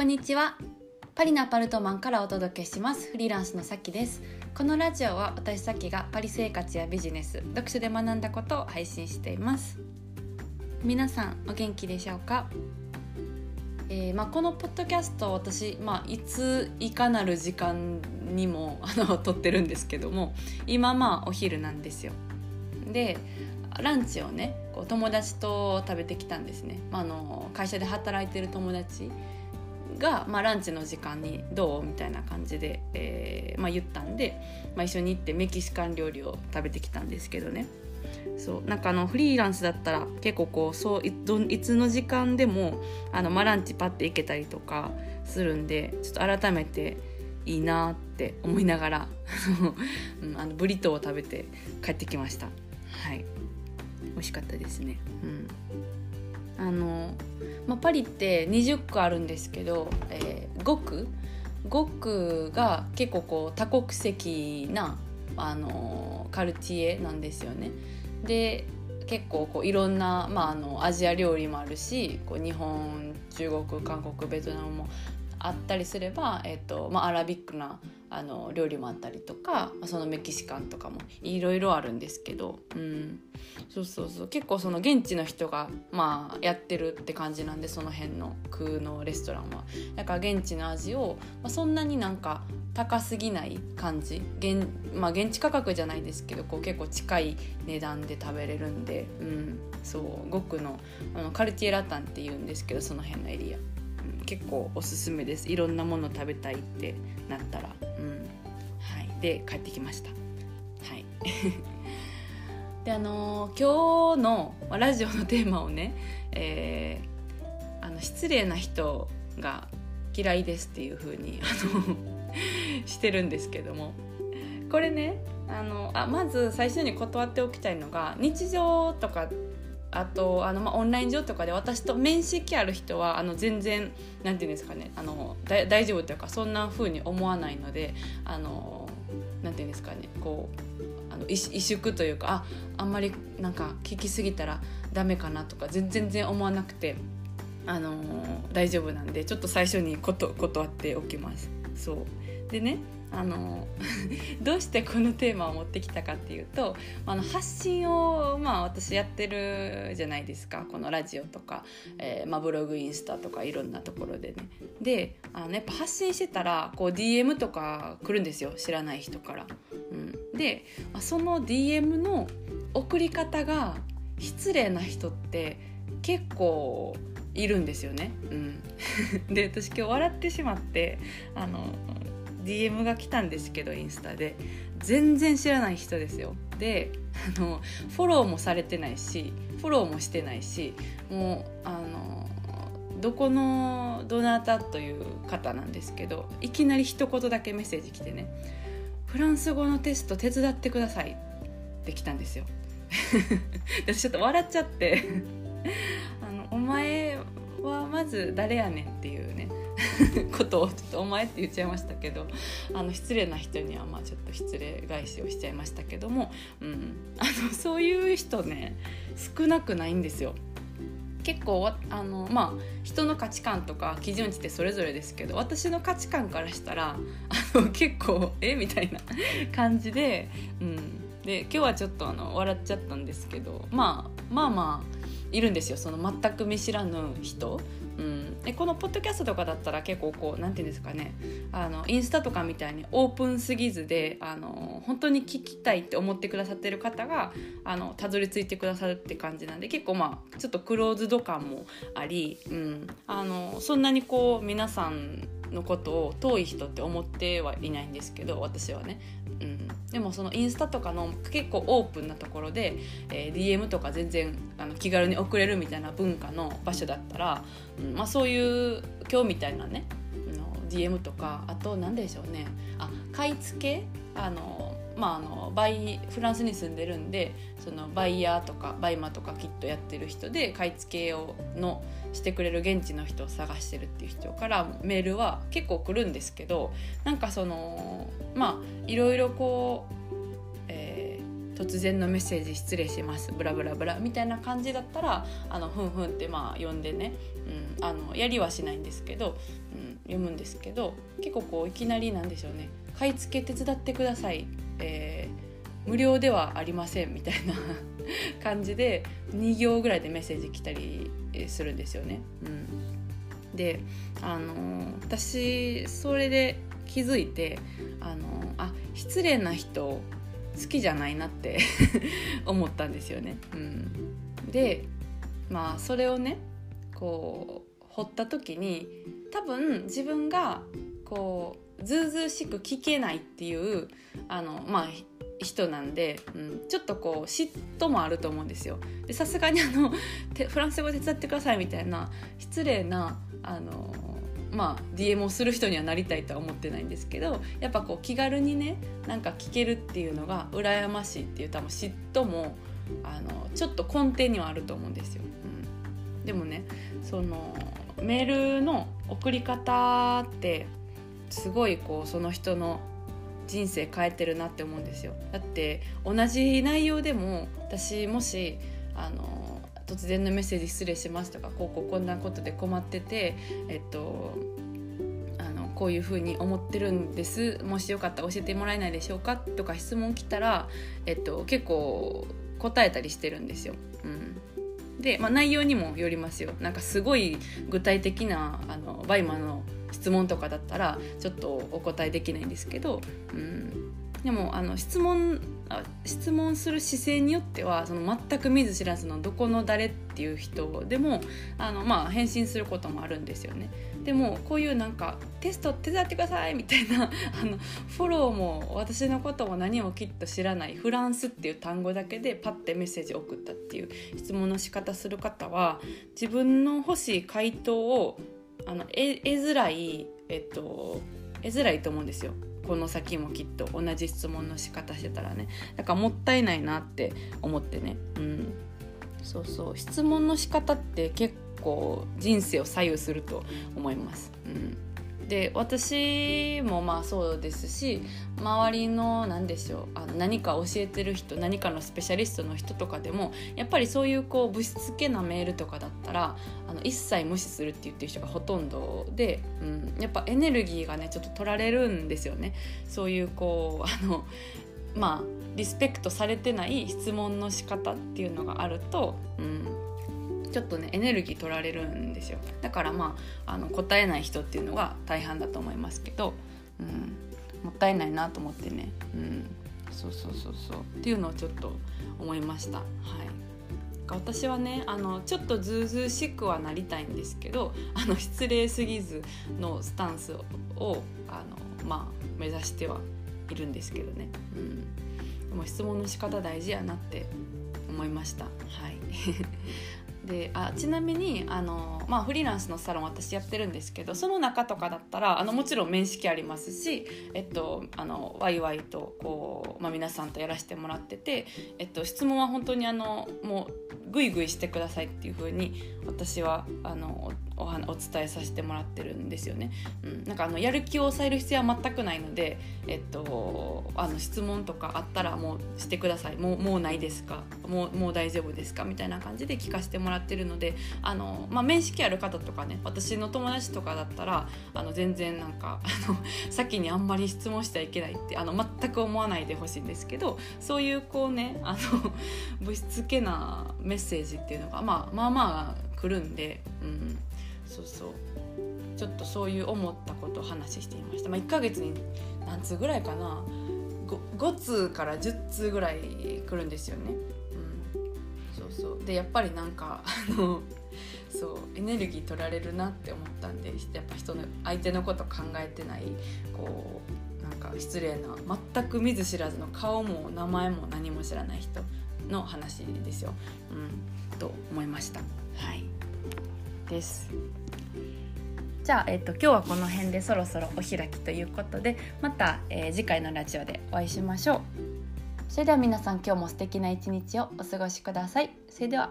こんにちは。パリのアパルトマンからお届けします。フリーランスのさきです。このラジオは私さきがパリ生活やビジネス読書で学んだことを配信しています。皆さんお元気でしょうか？えーまあ、このポッドキャスト私、まあ、いついかなる時間にも あの撮ってるんですけども今まあお昼なんですよ。でランチをねこう友達と食べてきたんですね、まあ、あの会社で働いてる友達が、まあ、ランチの時間にどうみたいな感じで、えーまあ、言ったんで、まあ、一緒に行ってメキシカン料理を食べてきたんですけどね。そうなんかあのフリーランスだったら結構こうそういどいつの時間でもあの、まあ、ランチパッて行けたりとかするんでちょっと改めていいなって思いながら、あのブリトーを食べて帰ってきました。はい。美味しかったですね。うん。あの、まあ、パリって20区あるんですけど、えー、5区5区が結構こう多国籍なあのカルティエなんですよね。で結構こういろんな、まあ、あのアジア料理もあるしこう日本中国韓国ベトナムもあったりすれば、えーとまあ、アラビックなあの料理もあったりとかそのメキシカンとかもいろいろあるんですけど、うん、そうそうそう。結構その現地の人が、まあ、やってるって感じなんでその辺の空のレストランは。だから現地の味を、まあ、そんなになんか高すぎない感じ。現,、まあ、現地価格じゃないですけどこう結構近い値段で食べれるんで、うん、そう。5区のあのカルティエラタンっていうんですけどその辺のエリア、うん、結構おすすめです。いろんなもの食べたいってなったら、うんはい、で帰ってきました。はい であの、今日のラジオのテーマをね、えー、あの失礼な人が嫌いですっていう風にあの してるんですけどもこれねあのあまず最初に断っておきたいのが日常とかあとあの、まあ、オンライン上とかで私と面識ある人はあの全然なんていうんですかねあの大丈夫というかそんな風に思わないのであのなんていうんですかねこうあの萎縮というかああんまりなんか聞きすぎたらダメかなとか全然思わなくて、あの大丈夫なんでちょっと最初にこと断っておきます。そうでねあの どうしてこのテーマを持ってきたかっていうとあの発信を、まあ、私やってるじゃないですか。このラジオとか、えーまあ、ブログインスタとかいろんなところでね。であのやっぱ発信してたらこう DM とか来るんですよ。知らない人から。うん、でその DM の送り方が失礼な人って結構いるんですよね。うん、で私今日笑ってしまってあの DM が来たんですけどインスタで全然知らない人ですよ。であのフォローもされてないしフォローもしてないしもうあのどこのどなたという方なんですけどいきなり一言だけメッセージ来てね「フランス語のテスト手伝ってください」って来たんですよ。私ちょっと笑っちゃってあの「お前はまず誰やねん」っていうね ことをちょっと「お前」って言っちゃいましたけどあの失礼な人にはまあちょっと失礼返しをしちゃいましたけども、うん、あのそういう人ね少なくないんですよ。結構あのまあ人の価値観とか基準値ってそれぞれですけど私の価値観からしたらあの結構え？みたいな感じで,、うん、で今日はちょっとあの笑っちゃったんですけど、まあ、まあまあいるんですよ。その全く見知らぬ人。うん、でこのポッドキャストとかだったら結構こう何て言うんですかね。あのインスタとかみたいにオープンすぎずであの本当に聞きたいって思ってくださってる方があのたどり着いてくださるって感じなんで結構まあちょっとクローズド感もあり、うん、あのそんなにこう皆さんのことを遠い人って思ってはいないんですけど私はね、うん、でもそのインスタとかの結構オープンなところで、えー、DM とか全然あの気軽に送れるみたいな文化の場所だったら、うんまあ、そういう今日みたいなね DM とかあと何でしょうね。あ買い付け？あのまあ、あのバイフランスに住んでるんでそのバイヤーとか BUYMA とかきっとやってる人で買い付けをのしてくれる現地の人を探してるっていう人からメールは結構来るんですけどなんかそのまあいろいろこう、え、突然のメッセージ失礼しますブラブラブラみたいな感じだったらあのふんふんってまあ読んでね、うん、あのやりはしないんですけど、うん、読むんですけど結構こういきなりなんでしょうね買い付け手伝ってください、えー、無料ではありませんみたいな 感じで2行ぐらいでメッセージ来たりするんですよね。うん、であのー、私それで気づいてあのー、あ失礼な人好きじゃないなって 思ったんですよね。うん、でまあそれをねこう掘った時に多分自分がこうずうずうしく聞けないっていうあのまあ人なんで、うん、ちょっとこう嫉妬もあると思うんですよ。でさすがにあの フランス語手伝ってくださいみたいな失礼なあのまあ DM をする人にはなりたいとは思ってないんですけどやっぱこう気軽にねなんか聞けるっていうのが羨ましいっていう多分嫉妬もあのちょっと根底にはあると思うんですよ。うん、でもねそのメールの送り方ってすごいこうその人の人生変えてるなって思うんですよ。だって同じ内容でも私もしあの突然のメッセージ失礼しますとかこうこうこんなことで困っててえっとこういうふうに思ってるんです。もしよかったら教えてもらえないでしょうか？とか質問来たら、えっと、結構答えたりしてるんですよ。うん。で、まあ、内容にもよりますよ。なんかすごい具体的なあの BUYMA の質問とかだったらちょっとお答えできないんですけど、うん、でもあの質問質問する姿勢によってはその全く見ず知らずのどこの誰っていう人でもあの、まあ、返信することもあるんですよね。でもこういうなんかテスト手伝ってくださいみたいな あのフォローも私のことも何もきっと知らないフランスっていう単語だけでパッてメッセージ送ったっていう質問の仕方する方は自分の欲しい回答をあの得づらいえっと得づらいと思うんですよ。この先もきっと同じ質問の仕方してたらね。だからもったいないなって思ってね。うん。そうそう。質問の仕方って結構人生を左右すると思います。うん。で私もまあそうですし周りの何でしょうあの何か教えてる人何かのスペシャリストの人とかでもやっぱりそういうこうぶしつけなメールとかだったらあの一切無視するって言ってる人がほとんどで、うん、やっぱエネルギーがねちょっと取られるんですよね。そういうこうあのまあリスペクトされてない質問の仕方っていうのがあると、うん、ちょっとねエネルギー取られるんですよ。だからまああの答えない人っていうのが大半だと思いますけど、うん、もったいないなと思ってね、うん、そうそうそうそう。っていうのをちょっと思いました。はい。私はねあのちょっとずうずうしくはなりたいんですけどあの失礼すぎずのスタンスをあのまあ目指してはいるんですけどね、うん、でも質問の仕方大事やなって思いました。はい。であちなみにあの、まあ、フリーランスのサロン私やってるんですけどその中とかだったらあのもちろん面識ありますし、えっと、あのワイワイとこう、まあ、皆さんとやらせてもらってて、えっと、質問は本当にあのもうグイグイしてくださいっていうふうに私はあのおお伝えさせてもらってるんですよね。うん、なんかあのやる気を抑える必要は全くないので、えっと、あの質問とかあったらもうしてください。もうもうないですか？もうもう大丈夫ですか？みたいな感じで聞かせてもらってるのであの、まあ、面識ある方とかね私の友達とかだったらあの全然なんかあの 先にあんまり質問してはいけないってあの全く思わないでほしいんですけどそういうこうねあの ぶしつけなメッセージっていうのが、まあ、まあまあ来るんで。うん。そうそう。ちょっとそういう思ったことを話していました、まあ、1ヶ月に何通ぐらいかな。5, 5通から10通ぐらい来るんですよね。うん、そうそう。でやっぱりなんかあのそうエネルギー取られるなって思ったんでやっぱ人の相手のこと考えてないこうなんか失礼な全く見ず知らずの顔も名前も何も知らない人。の話ですよ。うん、と思いました。はい。です。じゃあ、えーと、今日はこの辺でそろそろお開きということでまた、えー、次回のラジオでお会いしましょう。それでは皆さん今日も素敵な一日をお過ごしください。それでは。